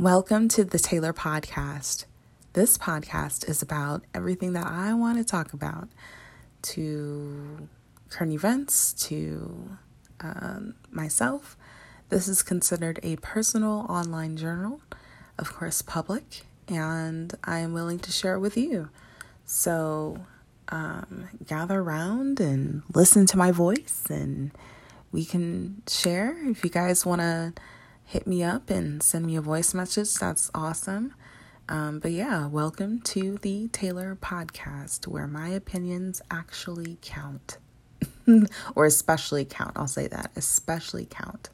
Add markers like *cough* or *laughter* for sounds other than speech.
Welcome to the Taylor Podcast. This podcast is about everything that I want to talk about to current events, to um, myself. This is considered a personal online journal, of course, public, and I am willing to share it with you. So um, gather around and listen to my voice, and we can share. If you guys want to hit me up and send me a voice message. That's awesome. Um, but yeah, welcome to the Taylor podcast where my opinions actually count, *laughs* or especially count. I'll say that, especially count.